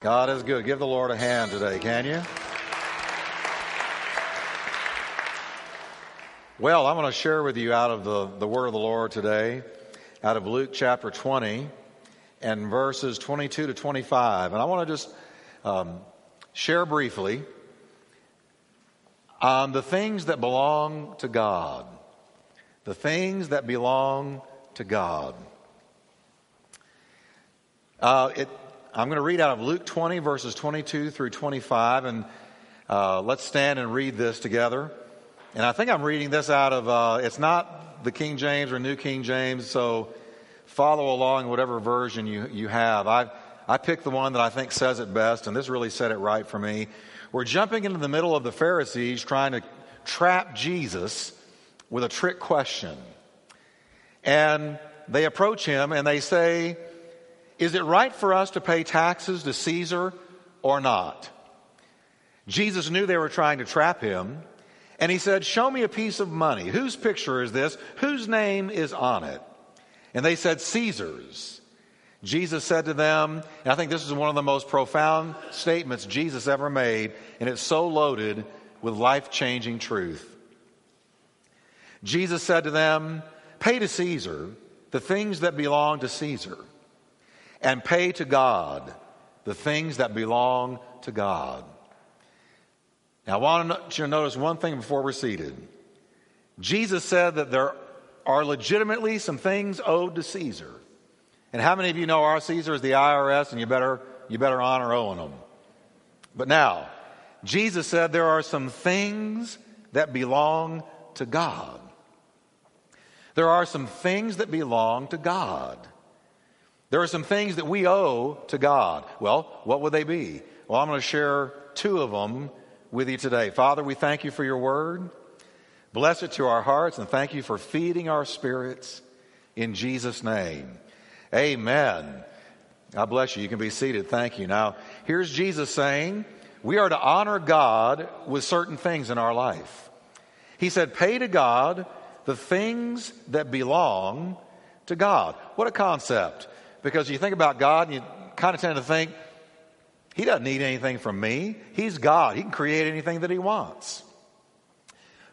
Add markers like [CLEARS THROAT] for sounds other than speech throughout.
God is good. Give the Lord a hand today, can you? Well, I'm going to share with you out of the, the Word of the Lord today, out of Luke chapter 20 and verses 22 to 25. And I want to just um, share briefly on the things that belong to God. The things that belong to God. Uh, it, I'm going to read out of Luke 20, verses 22 through 25, and uh, let's stand and read this together. And I think I'm reading this out of, uh, it's not the King James or New King James, so follow along whatever version you, you have. I, I picked the one that I think says it best, and this really said it right for me. We're jumping into the middle of the Pharisees trying to trap Jesus with a trick question. And they approach him and they say, is it right for us to pay taxes to Caesar or not? Jesus knew they were trying to trap him, and he said, Show me a piece of money. Whose picture is this? Whose name is on it? And they said, Caesar's. Jesus said to them, and I think this is one of the most profound statements Jesus ever made, and it's so loaded with life changing truth. Jesus said to them, Pay to Caesar the things that belong to Caesar and pay to God the things that belong to God. Now, I want you to notice one thing before we're seated. Jesus said that there are legitimately some things owed to Caesar. And how many of you know our Caesar is the IRS and you better, you better honor owing them? But now, Jesus said there are some things that belong to God. There are some things that belong to God. There are some things that we owe to God. Well, what would they be? Well, I'm going to share two of them with you today. Father, we thank you for your word. Bless it to our hearts and thank you for feeding our spirits in Jesus' name. Amen. God bless you. You can be seated. Thank you. Now, here's Jesus saying, we are to honor God with certain things in our life. He said, pay to God the things that belong to God. What a concept because you think about God and you kind of tend to think, He doesn't need anything from me. He's God. He can create anything that He wants.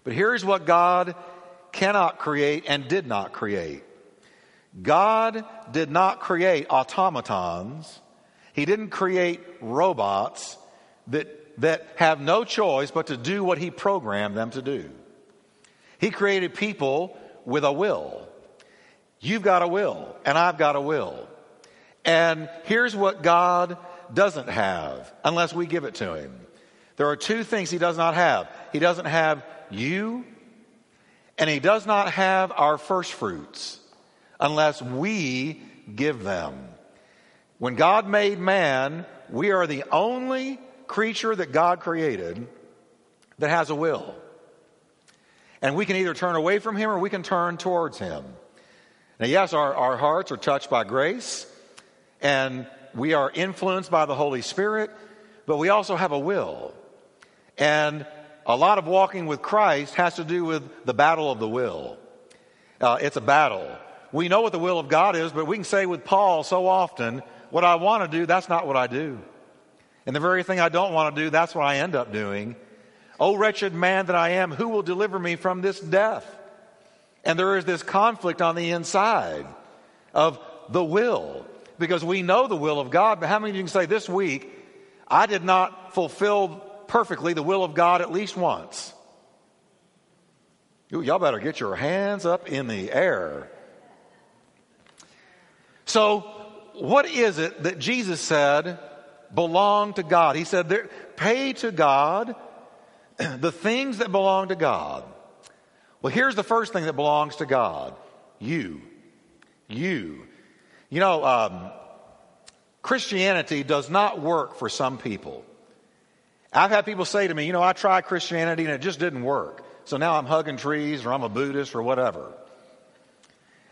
But here's what God cannot create and did not create God did not create automatons, He didn't create robots that, that have no choice but to do what He programmed them to do. He created people with a will. You've got a will, and I've got a will. And here's what God doesn't have unless we give it to Him. There are two things He does not have. He doesn't have you, and He does not have our first fruits unless we give them. When God made man, we are the only creature that God created that has a will. And we can either turn away from Him or we can turn towards Him. Now, yes, our, our hearts are touched by grace and we are influenced by the Holy Spirit, but we also have a will. And a lot of walking with Christ has to do with the battle of the will. Uh, it's a battle. We know what the will of God is, but we can say with Paul so often, what I want to do, that's not what I do. And the very thing I don't want to do, that's what I end up doing. Oh, wretched man that I am, who will deliver me from this death? And there is this conflict on the inside of the will because we know the will of God, but how many of you can say this week, I did not fulfill perfectly the will of God at least once? Ooh, y'all better get your hands up in the air. So, what is it that Jesus said belong to God? He said, pay to God [CLEARS THROAT] the things that belong to God. Well, here's the first thing that belongs to God you. You. You know, um, Christianity does not work for some people. I've had people say to me, you know, I tried Christianity and it just didn't work. So now I'm hugging trees or I'm a Buddhist or whatever.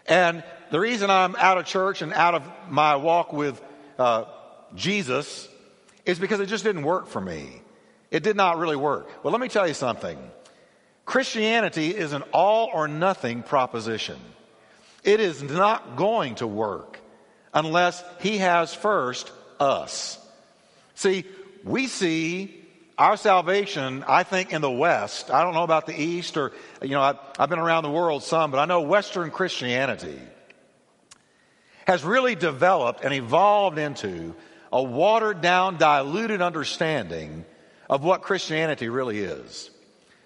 And the reason I'm out of church and out of my walk with uh, Jesus is because it just didn't work for me. It did not really work. Well, let me tell you something. Christianity is an all or nothing proposition. It is not going to work unless He has first us. See, we see our salvation, I think, in the West. I don't know about the East or, you know, I've, I've been around the world some, but I know Western Christianity has really developed and evolved into a watered down, diluted understanding of what Christianity really is,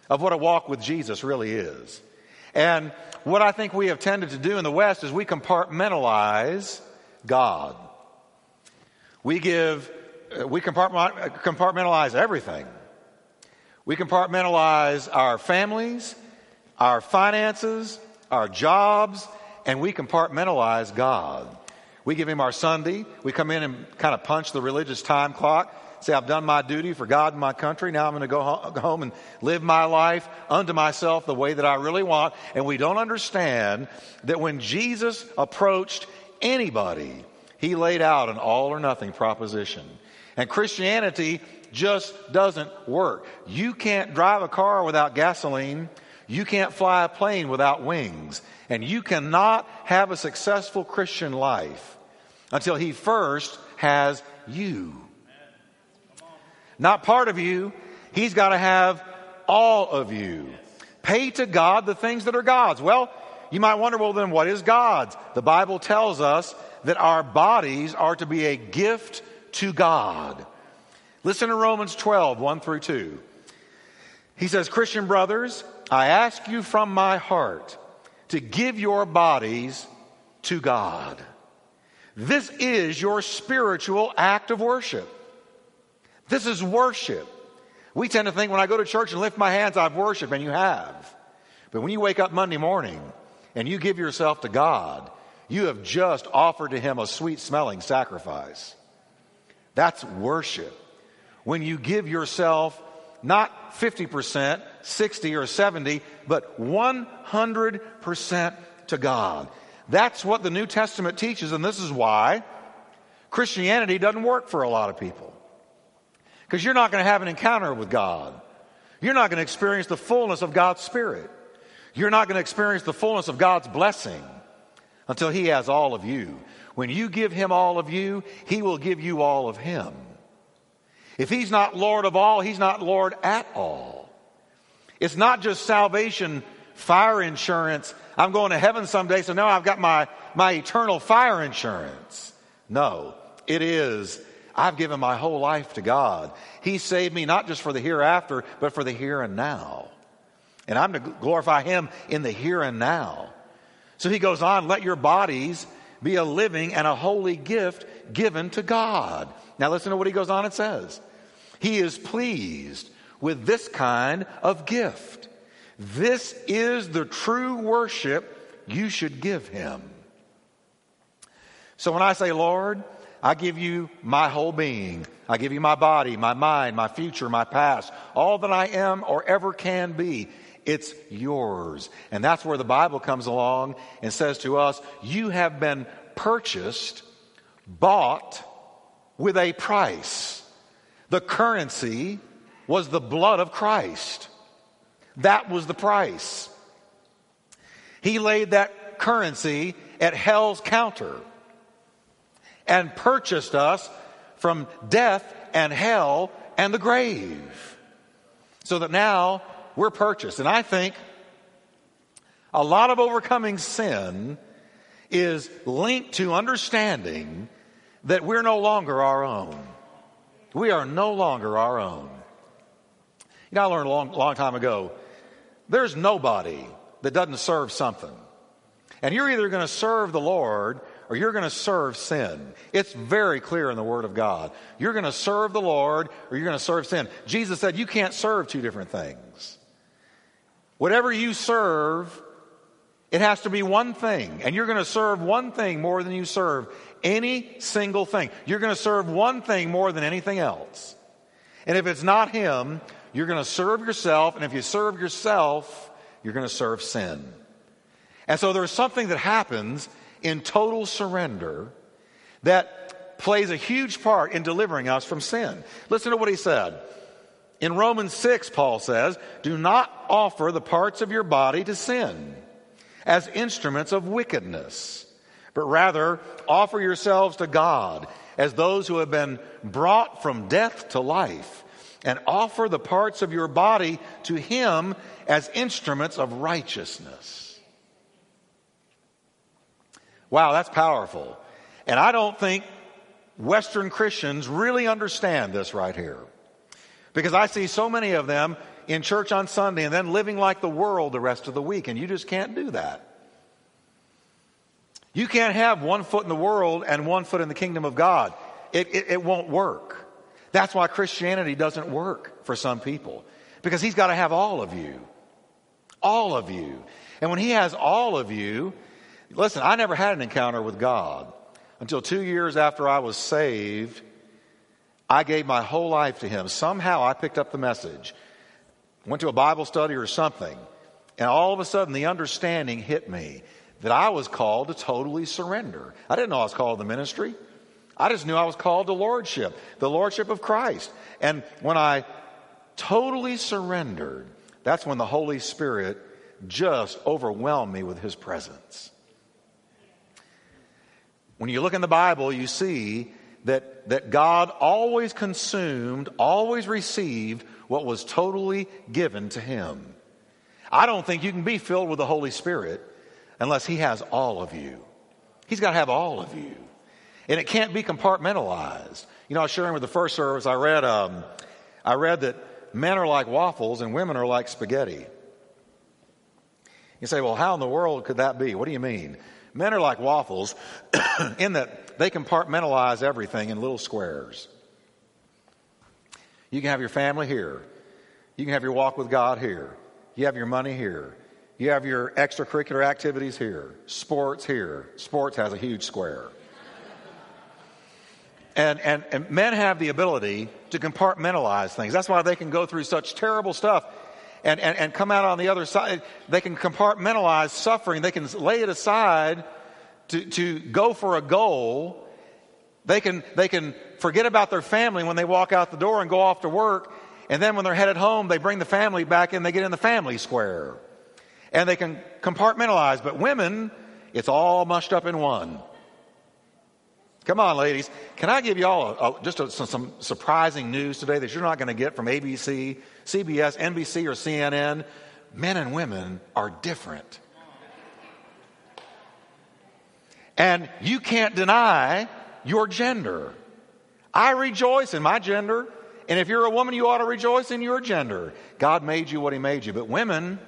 of what a walk with Jesus really is. And what I think we have tended to do in the West is we compartmentalize God. We give, uh, we compartmentalize everything. We compartmentalize our families, our finances, our jobs, and we compartmentalize God. We give Him our Sunday. We come in and kind of punch the religious time clock. Say, I've done my duty for God and my country. Now I'm going to go home and live my life unto myself the way that I really want. And we don't understand that when Jesus approached anybody, He laid out an all or nothing proposition. And Christianity just doesn't work. You can't drive a car without gasoline. You can't fly a plane without wings. And you cannot have a successful Christian life until He first has you. Not part of you. He's got to have all of you. Pay to God the things that are God's. Well, you might wonder, well, then what is God's? The Bible tells us that our bodies are to be a gift to God. Listen to Romans 12, 1 through 2. He says, Christian brothers, I ask you from my heart to give your bodies to God. This is your spiritual act of worship. This is worship. We tend to think when I go to church and lift my hands, I've worshiped, and you have. But when you wake up Monday morning and you give yourself to God, you have just offered to Him a sweet smelling sacrifice. That's worship. When you give yourself not 50%, 60 or 70, but 100% to God. That's what the New Testament teaches, and this is why Christianity doesn't work for a lot of people. Because you're not going to have an encounter with God. You're not going to experience the fullness of God's Spirit. You're not going to experience the fullness of God's blessing until He has all of you. When you give Him all of you, He will give you all of Him. If He's not Lord of all, He's not Lord at all. It's not just salvation, fire insurance. I'm going to heaven someday, so now I've got my, my eternal fire insurance. No, it is I've given my whole life to God. He saved me not just for the hereafter, but for the here and now. And I'm to glorify Him in the here and now. So he goes on, let your bodies be a living and a holy gift given to God. Now listen to what he goes on and says. He is pleased with this kind of gift. This is the true worship you should give him. So when I say, Lord, I give you my whole being. I give you my body, my mind, my future, my past, all that I am or ever can be. It's yours. And that's where the Bible comes along and says to us, You have been purchased, bought with a price. The currency was the blood of Christ. That was the price. He laid that currency at hell's counter and purchased us from death and hell and the grave. So that now we're purchased. And I think a lot of overcoming sin is linked to understanding that we're no longer our own. We are no longer our own. You know, I learned a long, long time ago there's nobody that doesn't serve something. And you're either going to serve the Lord or you're going to serve sin. It's very clear in the Word of God. You're going to serve the Lord or you're going to serve sin. Jesus said you can't serve two different things. Whatever you serve, it has to be one thing. And you're going to serve one thing more than you serve any single thing. You're going to serve one thing more than anything else. And if it's not Him, you're going to serve yourself. And if you serve yourself, you're going to serve sin. And so there's something that happens in total surrender that plays a huge part in delivering us from sin. Listen to what he said. In Romans 6, Paul says, Do not offer the parts of your body to sin as instruments of wickedness, but rather offer yourselves to God as those who have been brought from death to life, and offer the parts of your body to Him as instruments of righteousness. Wow, that's powerful. And I don't think Western Christians really understand this right here. Because I see so many of them in church on Sunday and then living like the world the rest of the week, and you just can't do that. You can't have one foot in the world and one foot in the kingdom of God. It, it, it won't work. That's why Christianity doesn't work for some people. Because he's got to have all of you. All of you. And when he has all of you, listen, I never had an encounter with God until two years after I was saved. I gave my whole life to him. Somehow I picked up the message, went to a Bible study or something, and all of a sudden the understanding hit me that I was called to totally surrender. I didn't know I was called to ministry. I just knew I was called to lordship, the lordship of Christ. And when I totally surrendered, that's when the Holy Spirit just overwhelmed me with his presence. When you look in the Bible, you see that, that God always consumed, always received what was totally given to him. I don't think you can be filled with the Holy Spirit unless He has all of you. He's got to have all of you. And it can't be compartmentalized. You know, I was sharing with the first service, I read, um, I read that men are like waffles and women are like spaghetti. You say, well, how in the world could that be? What do you mean? Men are like waffles [COUGHS] in that they compartmentalize everything in little squares. You can have your family here. You can have your walk with God here. You have your money here. You have your extracurricular activities here, sports here. Sports has a huge square. And, and, and men have the ability to compartmentalize things. That's why they can go through such terrible stuff and, and, and come out on the other side. They can compartmentalize suffering. They can lay it aside to, to go for a goal. They can, they can forget about their family when they walk out the door and go off to work. And then when they're headed home, they bring the family back and they get in the family square and they can compartmentalize. But women, it's all mushed up in one. Come on, ladies. Can I give you all a, a, just a, some, some surprising news today that you're not going to get from ABC, CBS, NBC, or CNN? Men and women are different. And you can't deny your gender. I rejoice in my gender. And if you're a woman, you ought to rejoice in your gender. God made you what He made you. But women,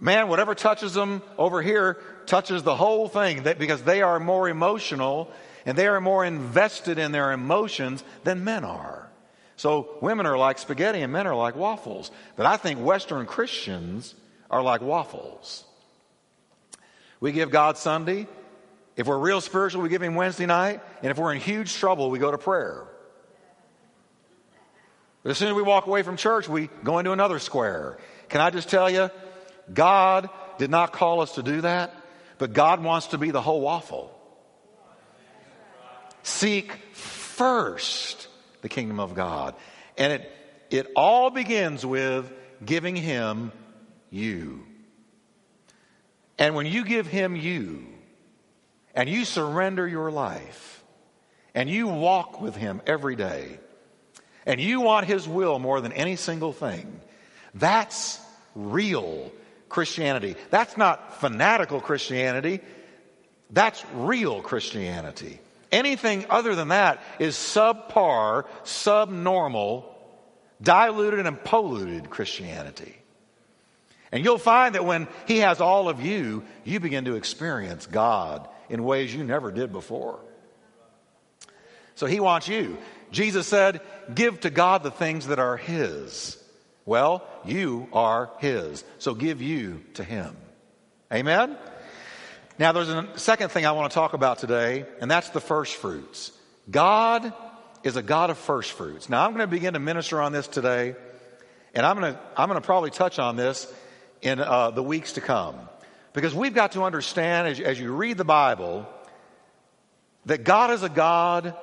Man, whatever touches them over here touches the whole thing because they are more emotional and they are more invested in their emotions than men are. So women are like spaghetti and men are like waffles. But I think Western Christians are like waffles. We give God Sunday. If we're real spiritual, we give Him Wednesday night. And if we're in huge trouble, we go to prayer. But as soon as we walk away from church, we go into another square. Can I just tell you, God did not call us to do that, but God wants to be the whole waffle. Seek first the kingdom of God. And it, it all begins with giving Him you. And when you give Him you, and you surrender your life, and you walk with Him every day, and you want His will more than any single thing, that's real Christianity. That's not fanatical Christianity. That's real Christianity. Anything other than that is subpar, subnormal, diluted and polluted Christianity. And you'll find that when He has all of you, you begin to experience God in ways you never did before. So He wants you. Jesus said, Give to God the things that are His. Well, you are His. So give you to Him. Amen? Now, there's a second thing I want to talk about today, and that's the first fruits. God is a God of first fruits. Now, I'm going to begin to minister on this today, and I'm going to, I'm going to probably touch on this in uh, the weeks to come. Because we've got to understand, as, as you read the Bible, that God is a God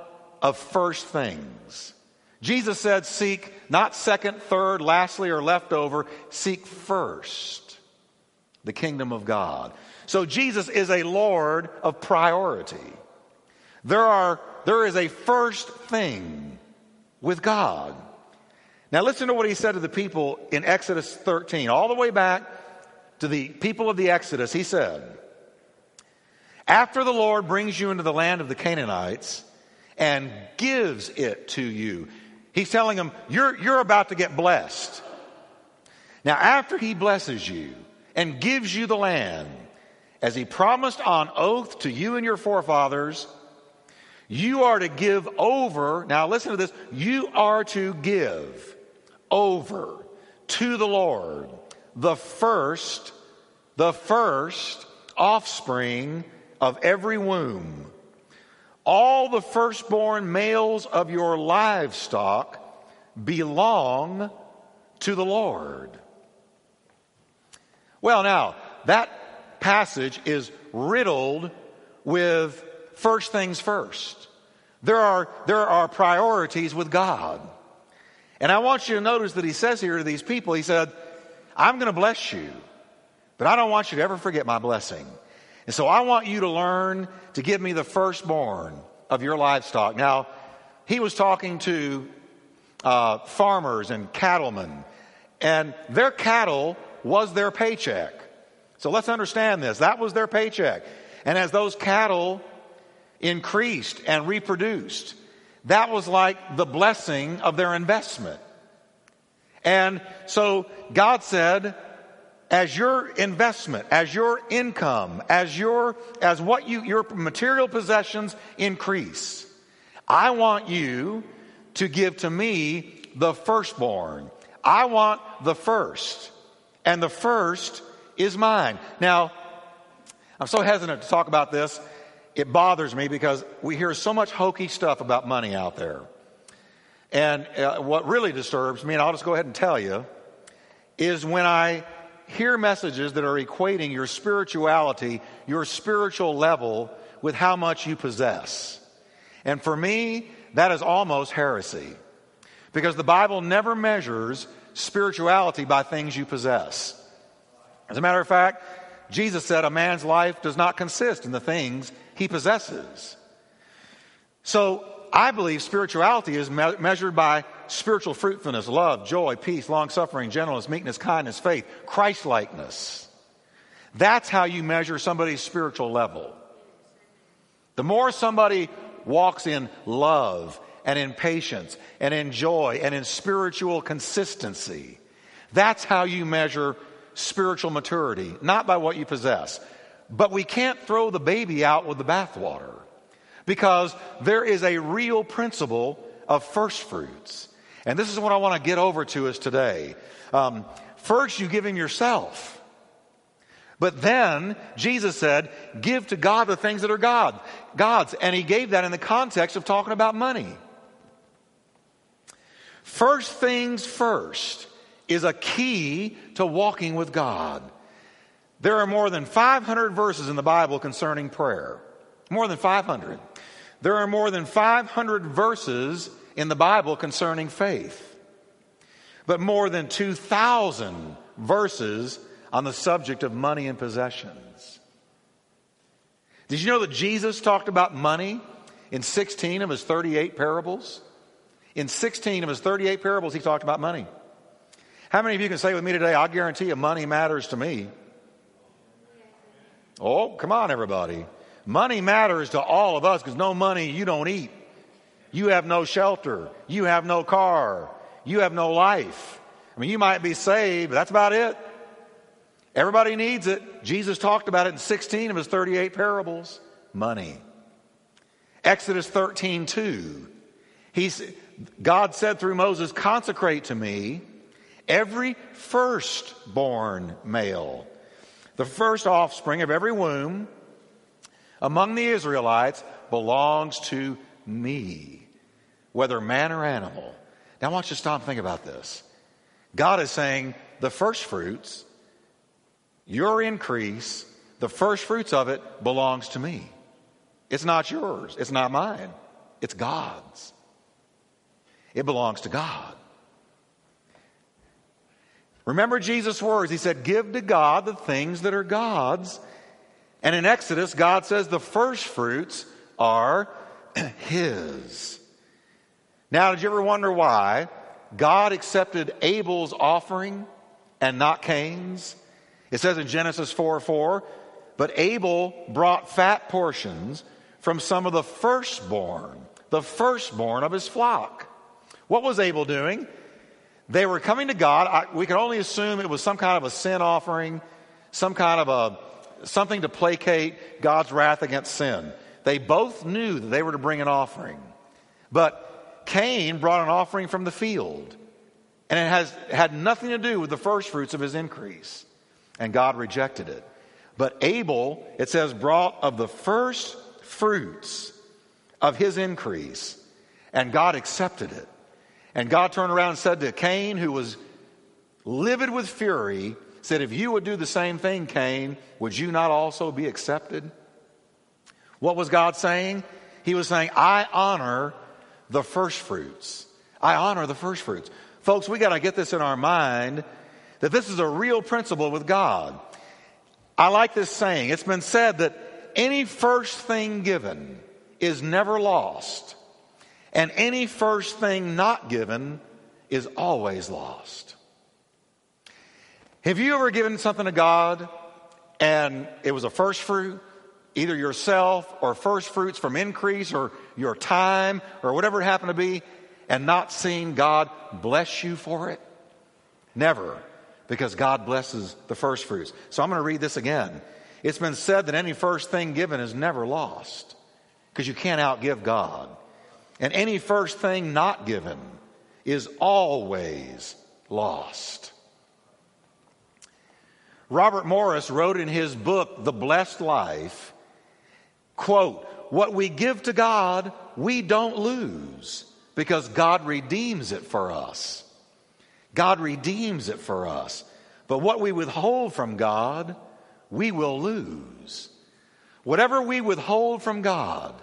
of first things. Jesus said, Seek not second, third, lastly, or leftover. Seek first the kingdom of God. So Jesus is a Lord of priority. There are, there is a first thing with God. Now, listen to what he said to the people in Exodus 13, all the way back to the people of the Exodus. He said, After the Lord brings you into the land of the Canaanites and gives it to you, he's telling them, You're, you're about to get blessed. Now, after he blesses you and gives you the land, as he promised on oath to you and your forefathers, you are to give over. Now, listen to this. You are to give over to the Lord the first, the first offspring of every womb. All the firstborn males of your livestock belong to the Lord. Well, now, that passage is riddled with first things first. There are, there are priorities with God. And I want you to notice that he says here to these people, he said, I'm going to bless you, but I don't want you to ever forget my blessing. And so I want you to learn to give me the firstborn of your livestock. Now, he was talking to uh, farmers and cattlemen, and their cattle was their paycheck. So let's understand this. That was their paycheck. And as those cattle increased and reproduced, that was like the blessing of their investment. And so God said, as your investment, as your income, as your, as what you, your material possessions increase, I want you to give to me the firstborn. I want the first. And the first is mine. Now, I'm so hesitant to talk about this it bothers me because we hear so much hokey stuff about money out there. And uh, what really disturbs me, and I'll just go ahead and tell you, is when I hear messages that are equating your spirituality, your spiritual level, with how much you possess. And for me, that is almost heresy. Because the Bible never measures spirituality by things you possess. As a matter of fact, Jesus said a man's life does not consist in the things he possesses. So I believe spirituality is me- measured by spiritual fruitfulness, love, joy, peace, long suffering, gentleness, meekness, kindness, faith, Christ likeness. That's how you measure somebody's spiritual level. The more somebody walks in love and in patience and in joy and in spiritual consistency, that's how you measure spiritual maturity, not by what you possess. But we can't throw the baby out with the bathwater because there is a real principle of first fruits. And this is what I want to get over to us today. Um, first, you give him yourself. But then Jesus said, give to God the things that are God, God's. And he gave that in the context of talking about money. First things first is a key to walking with God. There are more than 500 verses in the Bible concerning prayer. More than 500. There are more than 500 verses in the Bible concerning faith. But more than 2,000 verses on the subject of money and possessions. Did you know that Jesus talked about money in 16 of his 38 parables? In 16 of his 38 parables, he talked about money. How many of you can say with me today, I guarantee you money matters to me? Oh, come on, everybody. Money matters to all of us because no money, you don't eat. You have no shelter. You have no car. You have no life. I mean, you might be saved, but that's about it. Everybody needs it. Jesus talked about it in 16 of his 38 parables. Money. Exodus 13, 2. He's, God said through Moses, consecrate to me every firstborn male the first offspring of every womb among the Israelites belongs to me, whether man or animal. Now I want you to stop and think about this. God is saying the first fruits, your increase, the first fruits of it belongs to me. It's not yours. It's not mine. It's God's. It belongs to God. Remember Jesus' words. He said, Give to God the things that are God's. And in Exodus, God says the first fruits are [CLEARS THROAT] his. Now, did you ever wonder why God accepted Abel's offering and not Cain's? It says in Genesis 4 4, but Abel brought fat portions from some of the firstborn, the firstborn of his flock. What was Abel doing? They were coming to God. I, we can only assume it was some kind of a sin offering, some kind of a something to placate God's wrath against sin. They both knew that they were to bring an offering. But Cain brought an offering from the field, and it has had nothing to do with the first fruits of his increase. And God rejected it. But Abel, it says, brought of the first fruits of his increase, and God accepted it. And God turned around and said to Cain, who was livid with fury, said, If you would do the same thing, Cain, would you not also be accepted? What was God saying? He was saying, I honor the first fruits. I honor the first fruits. Folks, we got to get this in our mind that this is a real principle with God. I like this saying. It's been said that any first thing given is never lost and any first thing not given is always lost. Have you ever given something to God and it was a first fruit, either yourself or first fruits from increase or your time or whatever it happened to be, and not seen God bless you for it? Never, because God blesses the first fruits. So I'm going to read this again. It's been said that any first thing given is never lost because you can't outgive God. And any first thing not given is always lost. Robert Morris wrote in his book, The Blessed Life, quote, what we give to God, we don't lose because God redeems it for us. God redeems it for us. But what we withhold from God, we will lose. Whatever we withhold from God,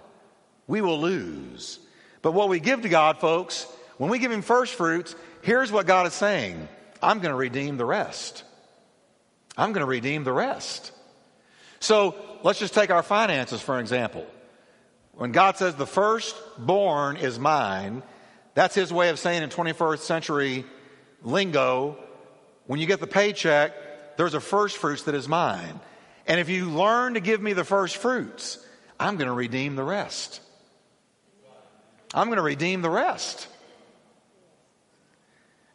we will lose. But what we give to God, folks, when we give Him first fruits, here's what God is saying I'm going to redeem the rest. I'm going to redeem the rest. So let's just take our finances for example. When God says the firstborn is mine, that's his way of saying in 21st century lingo, when you get the paycheck, there's a first fruits that is mine. And if you learn to give me the first fruits, I'm going to redeem the rest. I'm going to redeem the rest.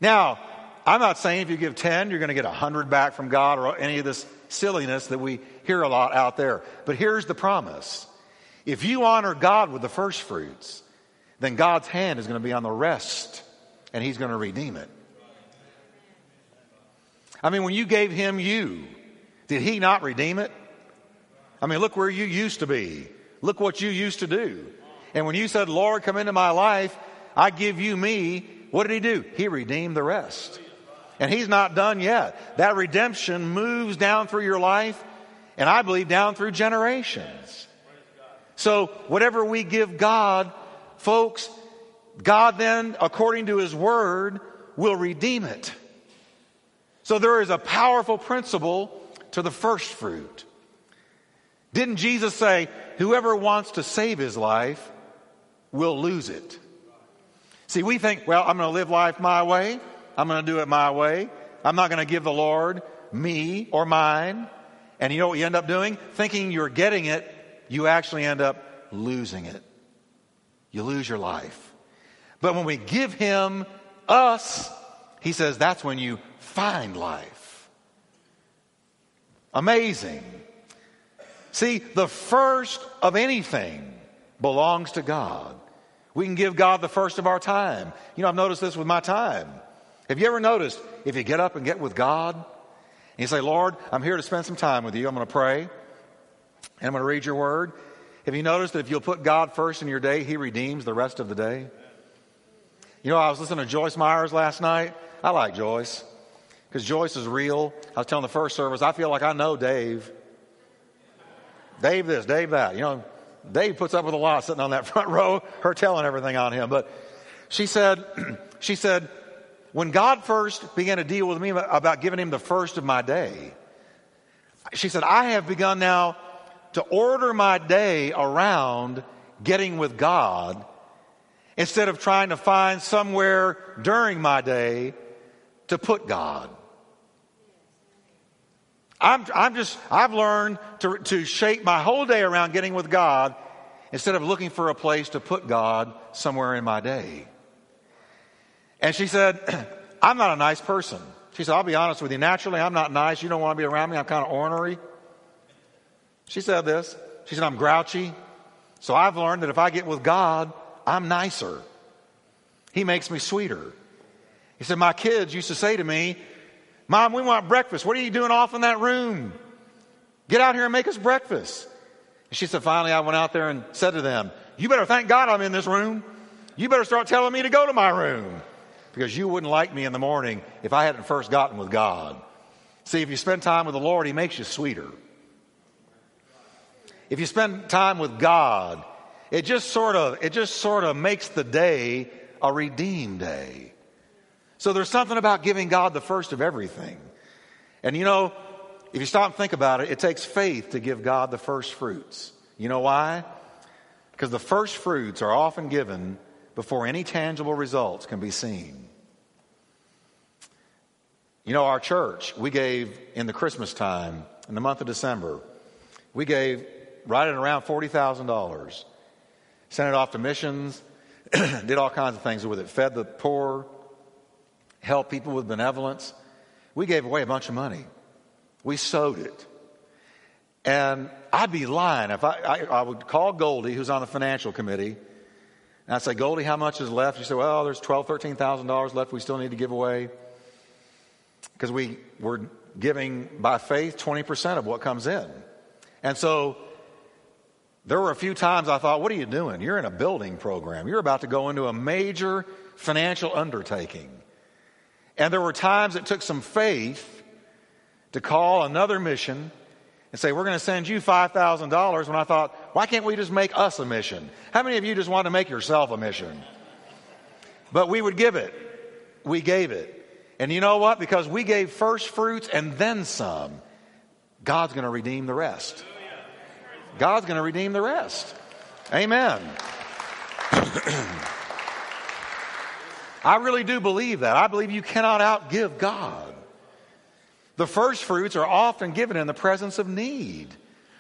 Now, I'm not saying if you give 10, you're going to get 100 back from God or any of this silliness that we hear a lot out there. But here's the promise. If you honor God with the first fruits, then God's hand is going to be on the rest and he's going to redeem it. I mean, when you gave him you, did he not redeem it? I mean, look where you used to be. Look what you used to do. And when you said, Lord, come into my life, I give you me, what did he do? He redeemed the rest. And he's not done yet. That redemption moves down through your life, and I believe down through generations. So, whatever we give God, folks, God then, according to his word, will redeem it. So, there is a powerful principle to the first fruit. Didn't Jesus say, whoever wants to save his life will lose it. See, we think, well, I'm going to live life my way. I'm going to do it my way. I'm not going to give the Lord me or mine. And you know what you end up doing? Thinking you're getting it, you actually end up losing it. You lose your life. But when we give Him us, He says that's when you find life. Amazing. See, the first of anything belongs to God. We can give God the first of our time. You know, I've noticed this with my time. Have you ever noticed if you get up and get with God and you say, Lord, I'm here to spend some time with you, I'm going to pray and I'm going to read your word. Have you noticed that if you'll put God first in your day, He redeems the rest of the day? You know, I was listening to Joyce Myers last night. I like Joyce because Joyce is real. I was telling the first service, I feel like I know Dave. Dave this, Dave that. You know, Dave puts up with a lot sitting on that [LAUGHS] front row, her telling everything on him. But she said, [CLEARS THROAT] she said, when God first began to deal with me about giving him the first of my day, she said, I have begun now to order my day around getting with God instead of trying to find somewhere during my day to put God. I'm, I'm just, I've learned to, to shape my whole day around getting with God instead of looking for a place to put God somewhere in my day. And she said, [CLEARS THROAT] I'm not a nice person. She said, I'll be honest with you. Naturally, I'm not nice. You don't want to be around me. I'm kind of ornery. She said this. She said, I'm grouchy. So I've learned that if I get with God, I'm nicer. He makes me sweeter. He said, My kids used to say to me, Mom, we want breakfast. What are you doing off in that room? Get out here and make us breakfast. And she said, Finally, I went out there and said to them, You better thank God I'm in this room. You better start telling me to go to my room because you wouldn't like me in the morning if I hadn't first gotten with God. See, if you spend time with the Lord, He makes you sweeter. If you spend time with God, it just sort of, it just sort of makes the day a redeemed day. So there's something about giving God the first of everything. And you know, if you stop and think about it, it takes faith to give God the first fruits. You know why? Because the first fruits are often given before any tangible results can be seen. You know, our church, we gave in the Christmas time, in the month of December, we gave right at around $40,000. Sent it off to missions, [CLEARS THROAT] did all kinds of things with it, fed the poor, helped people with benevolence. We gave away a bunch of money. We sowed it. And I'd be lying if I, I, I would call Goldie, who's on the financial committee, and I'd say, Goldie, how much is left? She said, well, there's twelve, thirteen thousand dollars left we still need to give away. Because we were giving by faith 20% of what comes in. And so there were a few times I thought, what are you doing? You're in a building program. You're about to go into a major financial undertaking. And there were times it took some faith to call another mission and say, we're going to send you $5,000 when I thought, why can't we just make us a mission? How many of you just want to make yourself a mission? But we would give it. We gave it. And you know what? Because we gave first fruits and then some, God's going to redeem the rest. God's going to redeem the rest. Amen. [CLEARS THROAT] I really do believe that. I believe you cannot outgive God. The first fruits are often given in the presence of need.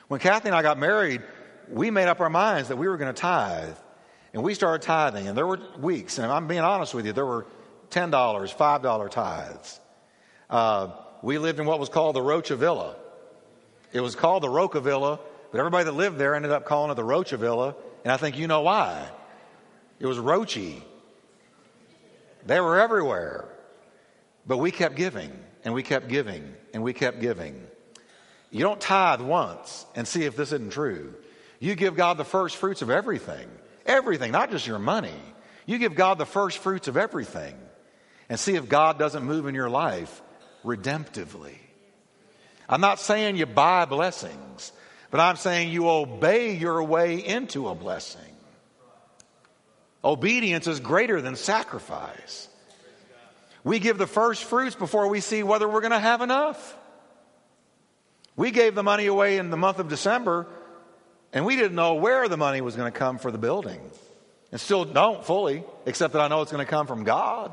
When Kathy and I got married, we made up our minds that we were going to tithe. And we started tithing. And there were weeks, and I'm being honest with you, there were $10, $5 tithes. Uh, we lived in what was called the Rocha Villa. It was called the Roca Villa, but everybody that lived there ended up calling it the Rocha Villa. And I think you know why. It was roachy. They were everywhere. But we kept giving and we kept giving and we kept giving. You don't tithe once and see if this isn't true. You give God the first fruits of everything. Everything, not just your money. You give God the first fruits of everything and see if God doesn't move in your life redemptively. I'm not saying you buy blessings, but I'm saying you obey your way into a blessing. Obedience is greater than sacrifice. We give the first fruits before we see whether we're going to have enough. We gave the money away in the month of December, and we didn't know where the money was going to come for the building. And still don't fully, except that I know it's going to come from God.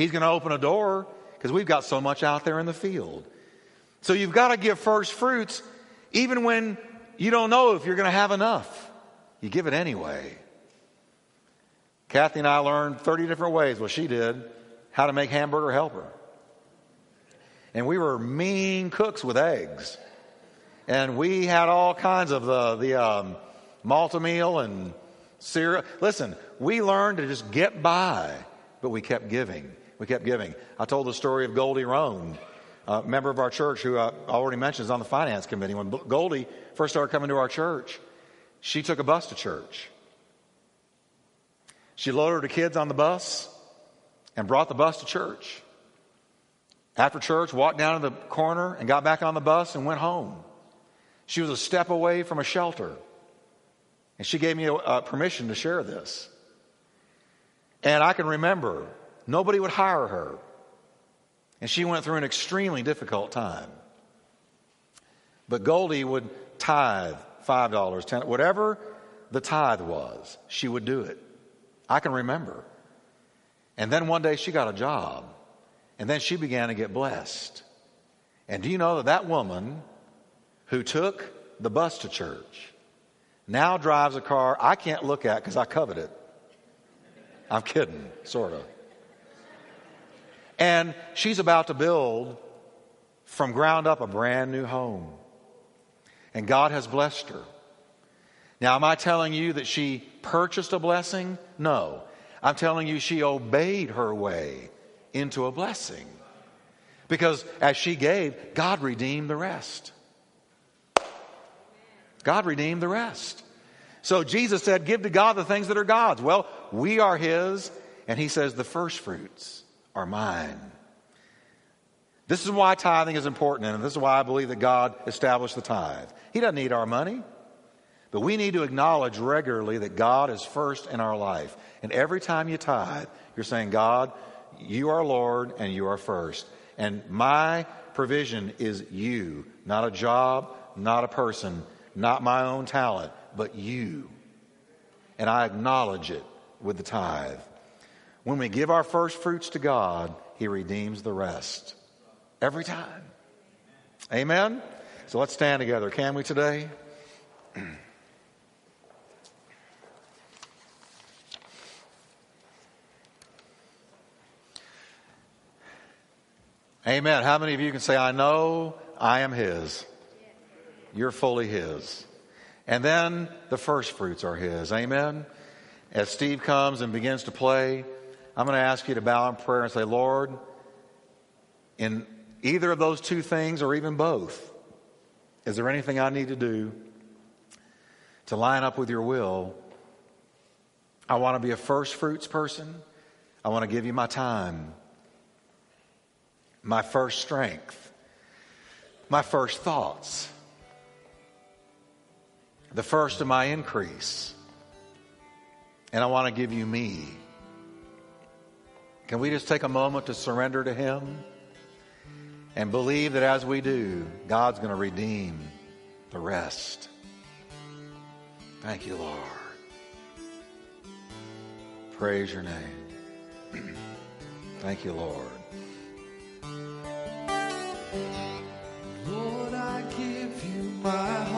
He's going to open a door because we've got so much out there in the field. So you've got to give first fruits even when you don't know if you're going to have enough. You give it anyway. Kathy and I learned 30 different ways, well, she did, how to make hamburger helper. And we were mean cooks with eggs. And we had all kinds of the, the um, Malt-O-Meal and cereal. Listen, we learned to just get by, but we kept giving. We kept giving. I told the story of Goldie Roan, a member of our church who uh, I already mentioned is on the finance committee. When Goldie first started coming to our church, she took a bus to church. She loaded her kids on the bus and brought the bus to church. After church, walked down to the corner and got back on the bus and went home. She was a step away from a shelter. And she gave me a, a permission to share this. And I can remember nobody would hire her. And she went through an extremely difficult time. But Goldie would tithe $5, 10 whatever the tithe was, she would do it. I can remember. And then one day she got a job, and then she began to get blessed. And do you know that that woman who took the bus to church now drives a car I can't look at because I covet it? I'm kidding, sort of. And she's about to build from ground up a brand new home. And God has blessed her. Now, am I telling you that she purchased a blessing? No. I'm telling you she obeyed her way into a blessing. Because as she gave, God redeemed the rest. God redeemed the rest. So Jesus said, Give to God the things that are God's. Well, we are His, and He says, The first fruits are mine. This is why tithing is important, and this is why I believe that God established the tithe. He doesn't need our money, but we need to acknowledge regularly that God is first in our life. And every time you tithe, you're saying, God, you are Lord and you are first. And my provision is you, not a job, not a person, not my own talent, but you. And I acknowledge it with the tithe. When we give our first fruits to God, He redeems the rest. Every time. Amen? So let's stand together, can we today? [CLEARS THROAT] Amen. How many of you can say, I know I am His? You're fully His. And then the first fruits are His. Amen. As Steve comes and begins to play, I'm going to ask you to bow in prayer and say, Lord, in either of those two things or even both, is there anything I need to do to line up with your will? I want to be a first fruits person. I want to give you my time my first strength, my first thoughts, the first of my increase. And I want to give you me. Can we just take a moment to surrender to Him and believe that as we do, God's going to redeem the rest? Thank you, Lord. Praise your name. [CLEARS THROAT] Thank you, Lord. Lord, I give you my